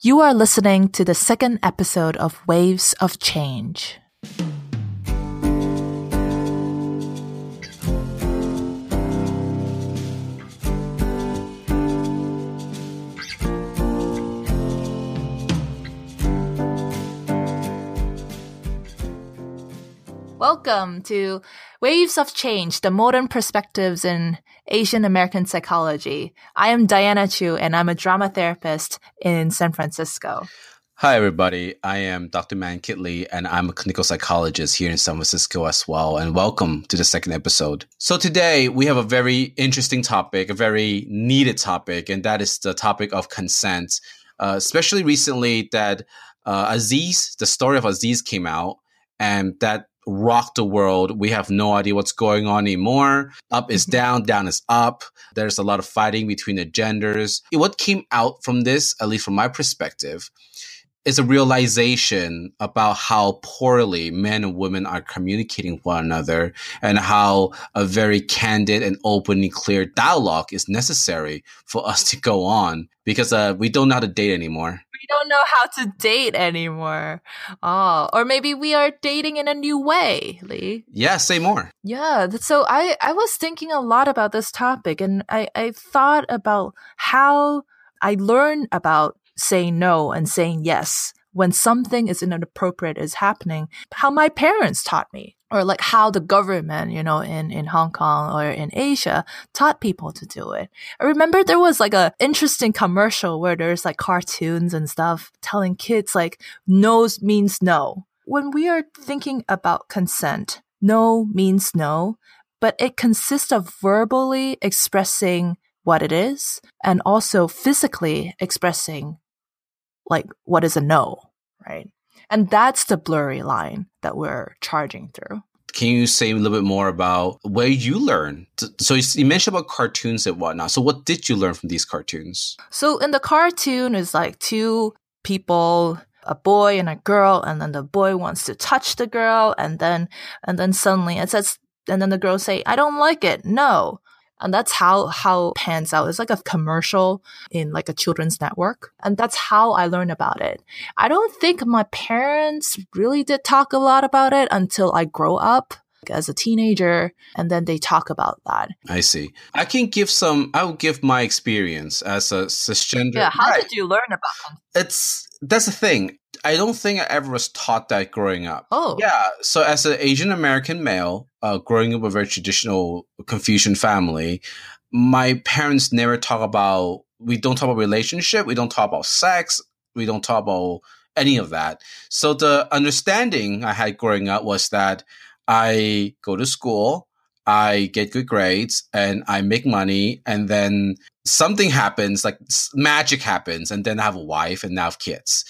You are listening to the second episode of Waves of Change. Welcome to Waves of Change, the modern perspectives in Asian American psychology. I am Diana Chu and I'm a drama therapist in San Francisco. Hi, everybody. I am Dr. Man Kit Lee, and I'm a clinical psychologist here in San Francisco as well. And welcome to the second episode. So, today we have a very interesting topic, a very needed topic, and that is the topic of consent. Uh, especially recently, that uh, Aziz, the story of Aziz came out, and that rocked the world. We have no idea what's going on anymore. Up is mm-hmm. down, down is up. There's a lot of fighting between the genders. What came out from this, at least from my perspective, is a realization about how poorly men and women are communicating with one another and how a very candid and openly clear dialogue is necessary for us to go on because uh, we don't know how to date anymore. Don't know how to date anymore. Oh, or maybe we are dating in a new way, Lee. Yeah, say more. Yeah, so I, I was thinking a lot about this topic and I, I thought about how I learn about saying no and saying yes when something is inappropriate is happening, how my parents taught me or like how the government, you know, in, in Hong Kong or in Asia taught people to do it. I remember there was like a interesting commercial where there's like cartoons and stuff telling kids like no means no. When we are thinking about consent, no means no, but it consists of verbally expressing what it is and also physically expressing like what is a no, right? And that's the blurry line that we're charging through. Can you say a little bit more about where you learn? So you mentioned about cartoons and whatnot. So what did you learn from these cartoons? So in the cartoon is like two people a boy and a girl and then the boy wants to touch the girl and then and then suddenly it says and then the girl say i don't like it no and that's how, how pans out. It's like a commercial in like a children's network. And that's how I learned about it. I don't think my parents really did talk a lot about it until I grow up as a teenager and then they talk about that i see i can give some i will give my experience as a cisgender yeah how right. did you learn about it it's that's the thing I don't think I ever was taught that growing up. Oh. Yeah. So as an Asian American male, uh, growing up with a very traditional Confucian family, my parents never talk about, we don't talk about relationship. We don't talk about sex. We don't talk about any of that. So the understanding I had growing up was that I go to school, I get good grades, and I make money, and then something happens, like magic happens, and then I have a wife and now have kids.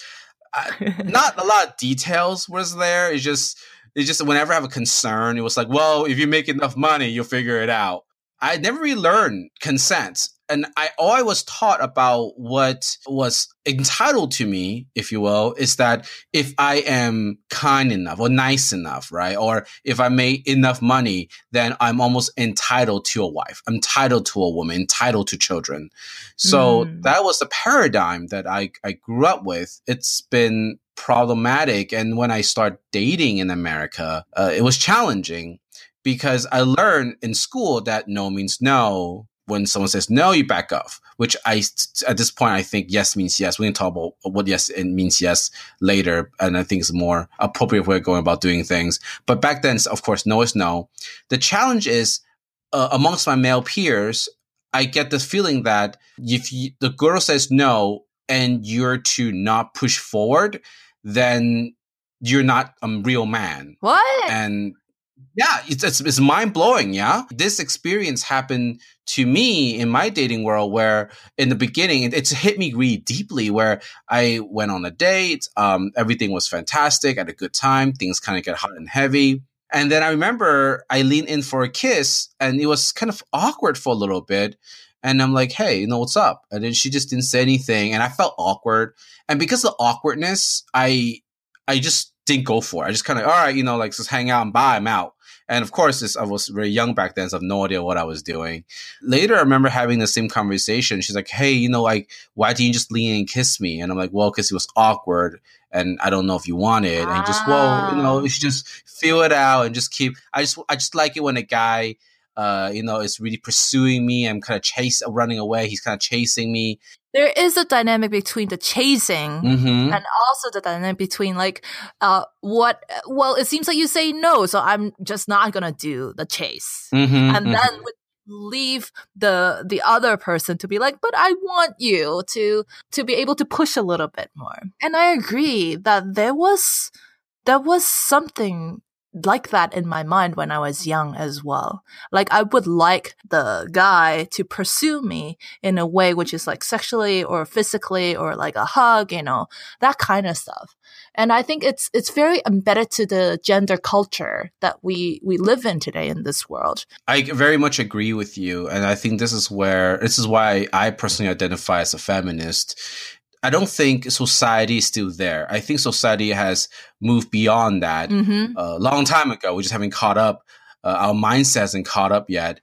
not a lot of details was there. It's just it's just whenever I have a concern, it was like, well, if you make enough money, you'll figure it out. I never really learned consent and I all I was taught about what was entitled to me, if you will, is that if I am kind enough or nice enough, right? Or if I make enough money, then I'm almost entitled to a wife, I'm entitled to a woman, entitled to children. So mm. that was the paradigm that I, I grew up with. It's been problematic. And when I start dating in America, uh, it was challenging because I learned in school that no means no, when someone says no, you back off. Which I at this point I think yes means yes. We can talk about what yes it means yes later, and I think it's a more appropriate way of going about doing things. But back then, of course, no is no. The challenge is uh, amongst my male peers, I get the feeling that if you, the girl says no and you're to not push forward, then you're not a real man. What? And yeah, it's, it's, it's mind blowing. Yeah. This experience happened to me in my dating world where in the beginning, it, it's hit me really deeply where I went on a date. Um, everything was fantastic. I had a good time. Things kind of get hot and heavy. And then I remember I leaned in for a kiss and it was kind of awkward for a little bit. And I'm like, hey, you know, what's up? And then she just didn't say anything. And I felt awkward. And because of the awkwardness, I, I just didn't go for it. I just kind of, all right, you know, like just hang out and buy. I'm out. And of course, this, I was very young back then, so I have no idea what I was doing. Later, I remember having the same conversation. She's like, hey, you know, like, why didn't you just lean and kiss me? And I'm like, well, because it was awkward and I don't know if you want it. And just, well, you know, you should just feel it out and just keep, I just, I just like it when a guy, uh, you know, is really pursuing me. I'm kind of chase running away. He's kind of chasing me. There is a dynamic between the chasing Mm-hmm. and also the dynamic between like, uh, what, well, it seems like you say no, so I'm just not gonna do the chase. Mm-hmm. and then would leave the the other person to be like but i want you to to be able to push a little bit more and i agree that there was there was something like that in my mind when I was young as well. Like I would like the guy to pursue me in a way which is like sexually or physically or like a hug, you know, that kind of stuff. And I think it's it's very embedded to the gender culture that we we live in today in this world. I very much agree with you, and I think this is where this is why I personally identify as a feminist. I don't think society is still there. I think society has moved beyond that Mm-hmm. a long time ago. We just haven't caught up. Uh, our mindset hasn't caught up yet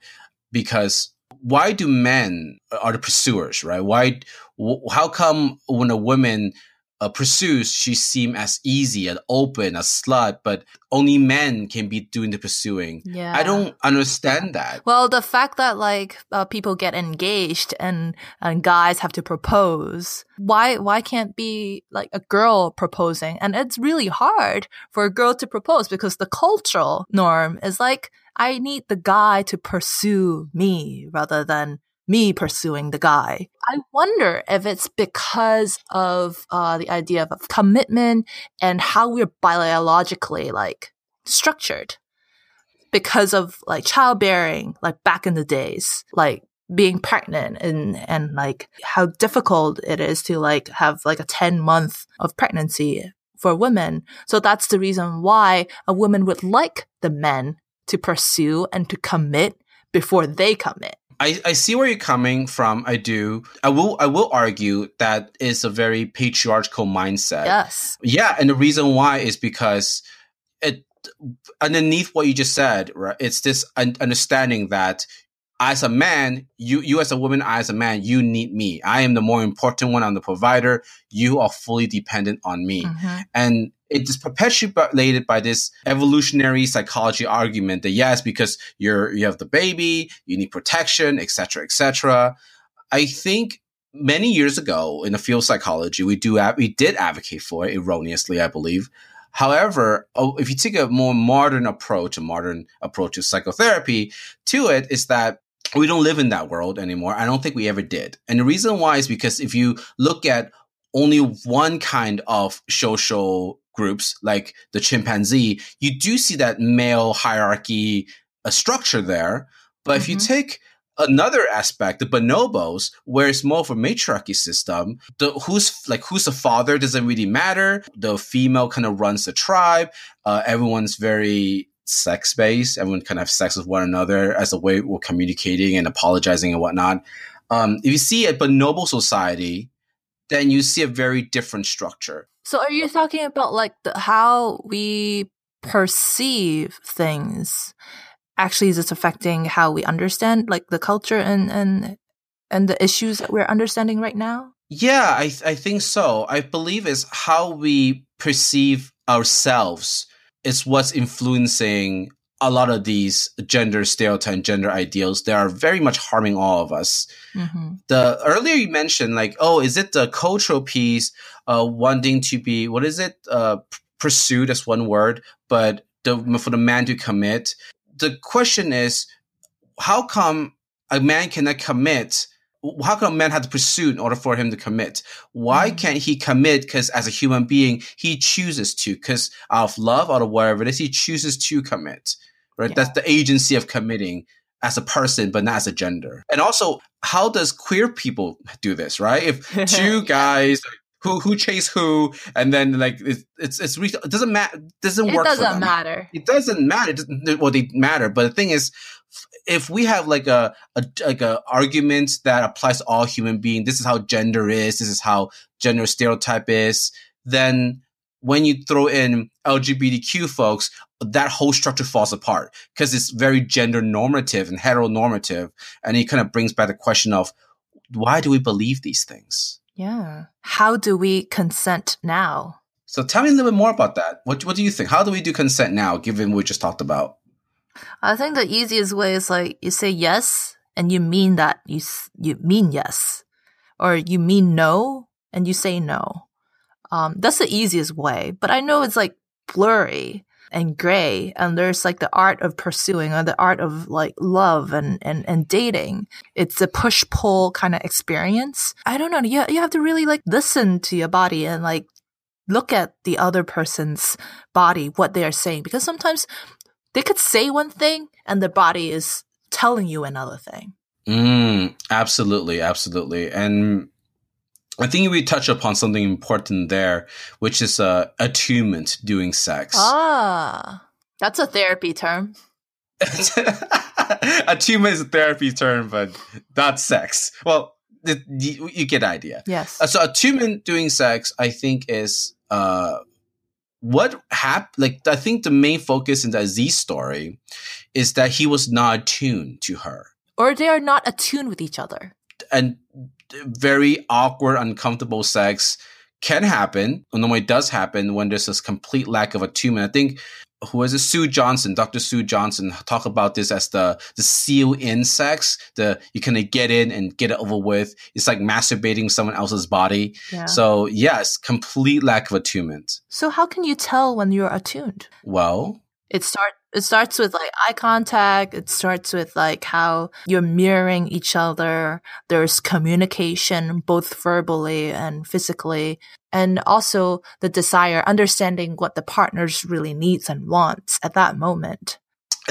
because why do men are the pursuers, right? Why? wh- How come when a woman uh, pursues, she seem as easy and open, a slut, but only men can be doing the pursuing? Yeah. I don't understand that. Well, the fact that like uh, people get engaged and and guys have to propose, why why can't be like a girl proposing? And it's really hard for a girl to propose because the cultural norm is like I need the guy to pursue me rather than me pursuing the guy. I wonder if it's because of uh, the idea of, of commitment and how we're biologically like structured because of like childbearing, like back in the days, like being pregnant and, and like how difficult it is to like have like a 10 month of pregnancy for women. So that's the reason why a woman would like the men to pursue and to commit before they commit. I, I see where you're coming from. I do. I will. I will argue that is a very patriarchal mindset. Yes. Yeah, and the reason why is because it underneath what you just said, right? It's this un- understanding that as a man, you you as a woman, I as a man, you need me. I am the more important one. I'm the provider. You are fully dependent on me, Mhm. and it is perpetuated by this evolutionary psychology argument that yes, because you're you have the baby, you need protection, etc., etc. I think many years ago in the field of psychology, we do we did advocate for it erroneously, I believe. However, oh, if you take a more modern approach, a modern approach to psychotherapy to it, is that we don't live in that world anymore. I don't think we ever did. And the reason why is because if you look at only one kind of social groups, like the chimpanzee, you do see that male hierarchy uh, structure there. But if you Mhm. take another aspect, the bonobos, where it's more of a matriarchy system, the who's like who's the father doesn't really matter. The female kind of runs the tribe. Uh, everyone's very sex based. Everyone kind of have sex with one another as a way we're communicating and apologizing and whatnot. Um, if you see a bonobo society, then you see a very different structure. So are you talking about like the, how we perceive things actually is it affecting how we understand like the culture and and and the issues that we're understanding right now? Yeah, I I think so. I believe is how we perceive ourselves is what's influencing a lot of these gender stereotype, and gender ideals. They are very much harming all of us. Mm-hmm. The earlier you mentioned, like, oh, is it the cultural piece, uh, wanting to be what is it, uh, pursued as one word, but the for the man to commit. The question is, how come a man cannot commit? How come a man had to pursue in order for him to commit? Why Mhm. can't he commit? Because as a human being, he chooses to. Because out of love, out of whatever it is, he chooses to commit. Right? Yeah. That's the agency of committing as a person, but not as a gender. And also, how does queer people do this? Right? If two guys who who chase who, and then like it's it's, it's it doesn't matter. Doesn't It work. doesn't matter. it doesn't matter. It doesn't, well, they matter, but the thing is, if we have like a, a like a argument that applies to all human beings, this is how gender is, this is how gender stereotype is, then when you throw in LGBTQ folks, that whole structure falls apart because it's very gender normative and heteronormative. And it kind of brings back the question of why do we believe these things? Yeah. How do we consent now? So tell me a little bit more about that. What, what do you think? How do we do consent now, given what we just talked about? I think the easiest way is like you say yes and you mean that you you mean yes, or you mean no and you say no. Um, that's the easiest way. But I know it's like blurry and gray, and there's like the art of pursuing or the art of like love and and and dating. It's a push pull kind of experience. I don't know. You you have to really like listen to your body and like look at the other person's body, what they are saying, because sometimes they could say one thing and the body is telling you another thing. Mm, absolutely, absolutely. And I think we touch upon something important there, which is uh, attunement doing sex. Ah, that's a therapy term. attunement is a therapy term, but not sex. Well, the, you get idea. Yes. Uh, so attunement doing sex, I think, is uh, what happened. Like, I think the main focus in the Aziz story is that he was not attuned to her, or they are not attuned with each other, and very awkward, uncomfortable sex can happen. Normally, it does happen when there's this complete lack of attunement. I think who is it? Sue Johnson, Dr. Sue Johnson, talk about this as the the seal in sex. The you kind of get in and get it over with. It's like masturbating someone else's body. Yeah. So yes, complete lack of attunement. So how can you tell when you're attuned? Well, it start it starts with like eye contact. It starts with like how you're mirroring each other. There's communication, both verbally and physically. And also the desire, understanding what the partners really needs and wants at that moment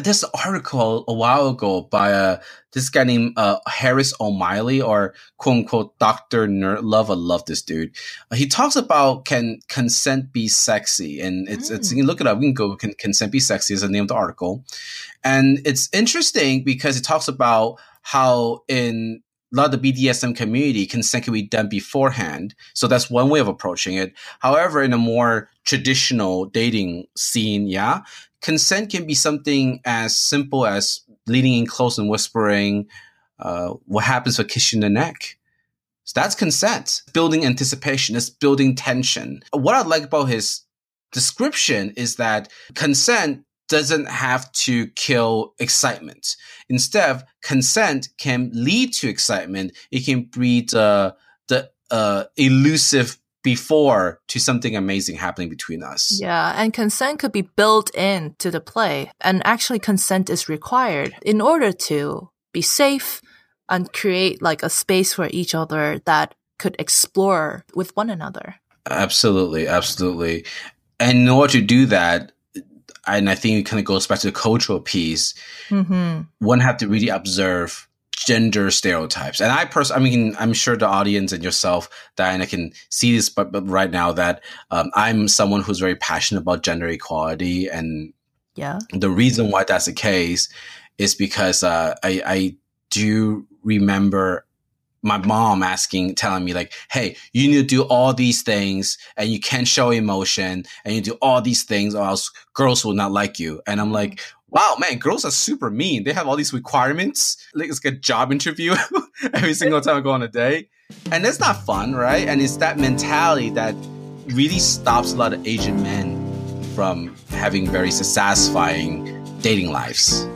this article a while ago by uh, this guy named uh, Harris O'Malley or quote unquote Dr. Nerd Love. I love this dude. He talks about can consent be sexy? And it's, mm. it's, you can look it up. We can go, can consent be sexy is the name of the article. And it's interesting because it talks about how in a lot of the BDSM community, consent can be done beforehand. So that's one way of approaching it. However, in a more traditional dating scene, yeah, consent can be something as simple as leaning in close and whispering, uh, what happens if I kiss in the neck? So that's consent. Building anticipation, it's building tension. What I like about his description is that consent doesn't have to kill excitement. Instead, consent can lead to excitement. It can breed uh, the uh, elusive before to something amazing happening between us. Yeah, and consent could be built into the play. And actually, consent is required in order to be safe and create like a space for each other that could explore with one another. Absolutely, absolutely. And in order to do that, and I think it kind of goes back to the cultural piece, mm-hmm. one have to really observe gender stereotypes. And I personally, I mean, I'm sure the audience and yourself, Diana, can see this, but, but right now that um, I'm someone who's very passionate about gender equality. And yeah, the reason why that's the case is because uh, I, I do remember my mom asking, telling me like, Hey, you need to do all these things and you can't show emotion and you do all these things or else girls will not like you. And I'm like, wow, man, girls are super mean. They have all these requirements. Like it's like a job interview every single time I go on a date. And that's not fun, right? And it's that mentality that really stops a lot of Asian men from having very satisfying dating lives.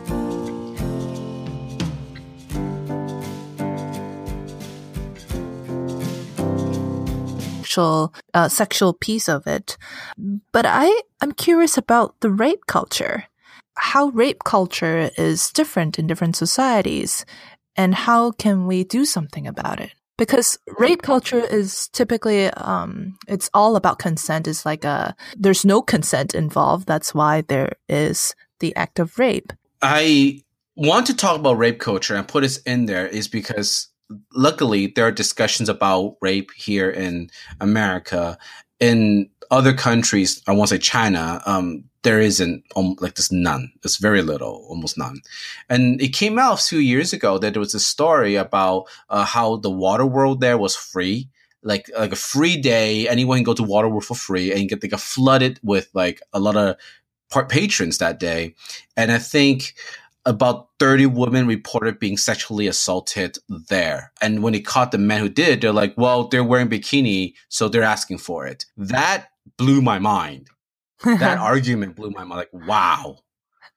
Sexual, uh, sexual piece of it, but I I'm curious about the rape culture how rape culture is different in different societies and how can we do something about it? Because rape culture is typically, um, it's all about consent. It's like a, there's no consent involved. That's why there is the act of rape. I want to talk about rape culture and put this in there is because luckily there are discussions about rape here in America. In other countries, I won't say China, um, there isn't um, like this none. It's very little, almost none. And it came out a few years ago that there was a story about uh, how the water world there was free like like a free day. Anyone can go to Waterworld for free and get they get flooded with like a lot of part patrons that day. And I think about 30 women reported being sexually assaulted there. And when they caught the men who did, they're like, well, they're wearing bikini, so they're asking for it. That blew my mind. that argument blew my mind. Like, wow.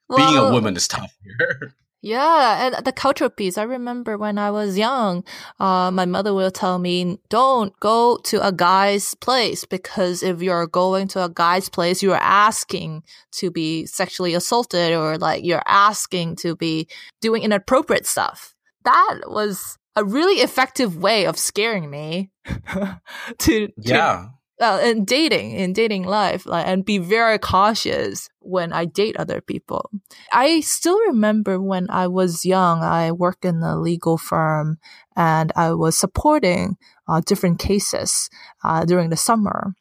Well, Being a woman is tough here. Yeah, and the cultural piece. I remember when I was young, uh, my mother will tell me, "Don't go to a guy's place because if you're going to a guy's place, you're asking to be sexually assaulted or like you're asking to be doing inappropriate stuff." That was a really effective way of scaring me to, to yeah uh, in dating in dating life like, and be very cautious when i date other people i still remember when i was young i worked in a legal firm and i was supporting uh, different cases uh, during the summer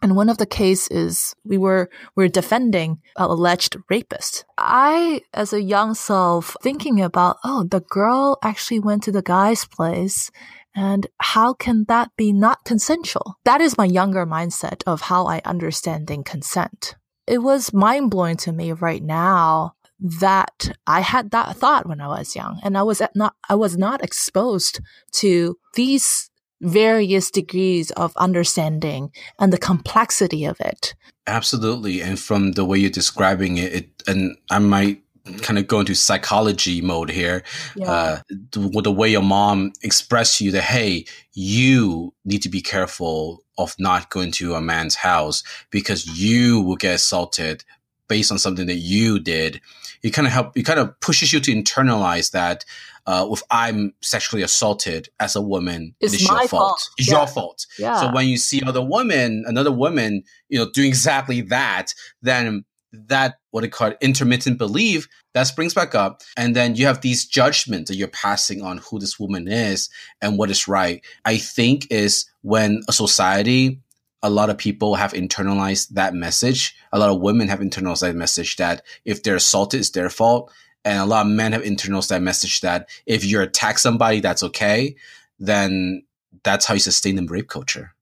and one of the cases we were we were defending an alleged rapist. I, as a young self, thinking about, oh, the girl actually went to the guy's place and how can that be not consensual? That is my younger mindset of how I understanding consent. It was mind blowing to me right now that I had that thought when I was young and I was not, I was not exposed to these various degrees of understanding and the complexity of it. Absolutely. And from the way you're describing it, it and I might kind of go into psychology mode here. Yeah. Uh, the, the way your mom expressed to you that, hey, you need to be careful of not going to a man's house because you will get assaulted based on something that you did. It kind of help, it kind of pushes you to internalize that, uh, if I'm sexually assaulted as a woman, it's, it's your fault. fault. It's yeah. your fault. Yeah. So when you see other woman, another woman, you know, doing exactly that, then that what it called intermittent belief that springs back up. And then you have these judgments that you're passing on who this woman is and what is right. I think is when a society a lot of people have internalized that message. A lot of women have internalized that message that if they're assaulted it's their fault. And a lot of men have internalized that message that if you attack somebody that's okay then that's how you sustain the rape culture.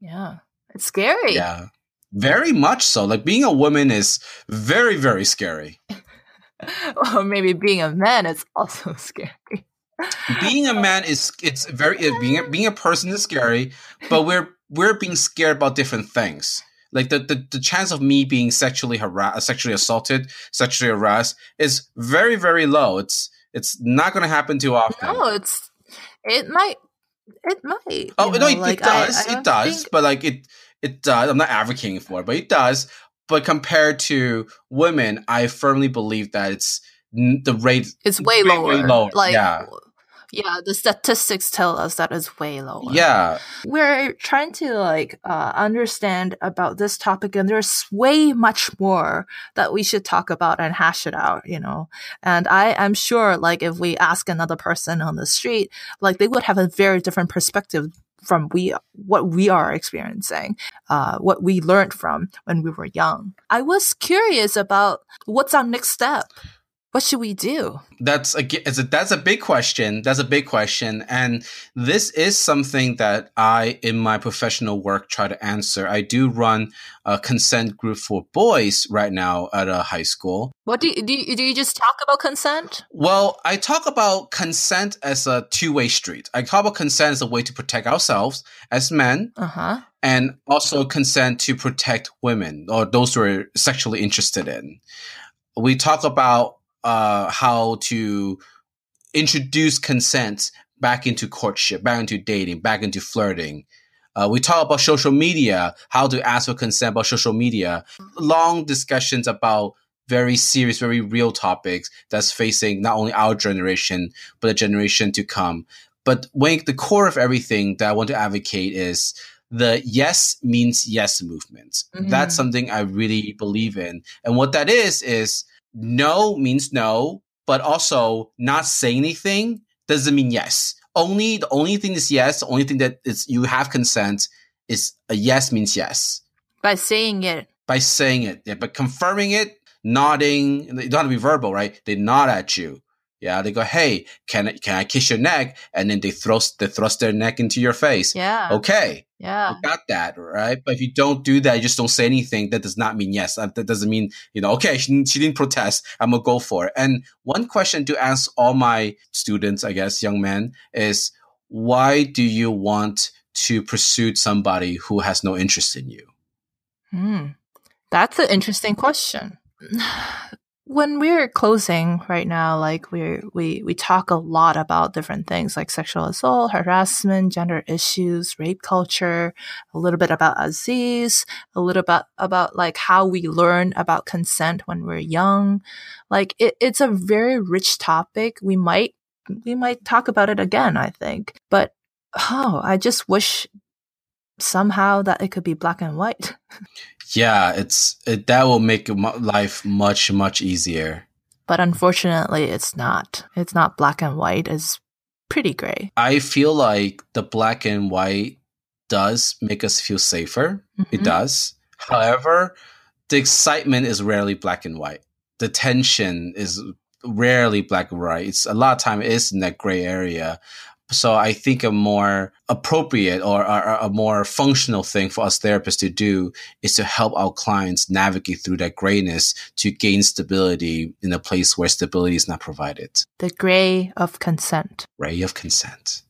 Yeah. It's scary. Yeah very much so. Like being a woman is very, very scary. or maybe being a man is also scary. being a man is it's very being a, being a person is scary, but we're we're being scared about different things. Like the, the, the chance of me being sexually harassed, sexually assaulted, sexually harassed is very very low. It's it's not going to happen too often. No, it's it might it might. Oh know, no, it, like, it does. I, I it does, think... but like it it does. I'm not advocating for it, but it does. But compared to women, I firmly believe that it's the rate. It's way, way lower. Way lower. Like, yeah. Yeah, the statistics tell us that it's way lower. Yeah. We're trying to like uh, understand about this topic and there's way much more that we should talk about and hash it out, you know. And I am sure like if we ask another person on the street, like they would have a very different perspective from we what we are experiencing, uh, what we learned from when we were young. I was curious about what's our next step. What should we do? That's a, a that's a big question. That's a big question, and this is something that I, in my professional work, try to answer. I do run a consent group for boys right now at a high school. What do you, do? You, do you just talk about consent? Well, I talk about consent as a two way street. I talk about consent as a way to protect ourselves as men, uh-huh. and also consent to protect women or those who are sexually interested in. We talk about uh, how to introduce consent back into courtship, back into dating, back into flirting. Uh, we talk about social media, how to ask for consent about social media. Long discussions about very serious, very real topics that's facing not only our generation, but the generation to come. But when the core of everything that I want to advocate is the yes means yes movement. Mm-hmm. That's something I really believe in. And what that is, is no means no, but also not saying anything doesn't mean yes. Only the only thing is yes. The only thing that is you have consent is a yes means yes. By saying it. By saying it. Yeah, but confirming it, nodding, you don't have to be verbal, right? They nod at you. Yeah, they go, "Hey, can I, can I kiss your neck?" And then they thrust they thrust their neck into your face. Yeah. Okay. Yeah. I got that, right? But if you don't do that, you just don't say anything. That does not mean yes. That doesn't mean you know. Okay, she, she didn't protest. I'm gonna go for it. And one question to ask all my students, I guess, young men, is why do you want to pursue somebody who has no interest in you? Hmm. That's an interesting question. When we're closing right now, like we we we talk a lot about different things like sexual assault, harassment, gender issues, rape culture, a little bit about Aziz, a little bit about like how we learn about consent when we're young. Like it, it's a very rich topic. We might we might talk about it again, I think. But oh, I just wish somehow that it could be black and white. Yeah, it's it, that will make life much much easier. But unfortunately, it's not. It's not black and white. It's pretty gray. I feel like the black and white does make us feel safer. Mm-hmm. It does. However, the excitement is rarely black and white. The tension is rarely black and white. It's a lot of time it is in that gray area. So I think a more appropriate or, a more functional thing for us therapists to do is to help our clients navigate through that grayness to gain stability in a place where stability is not provided. The gray of consent. Ray of consent.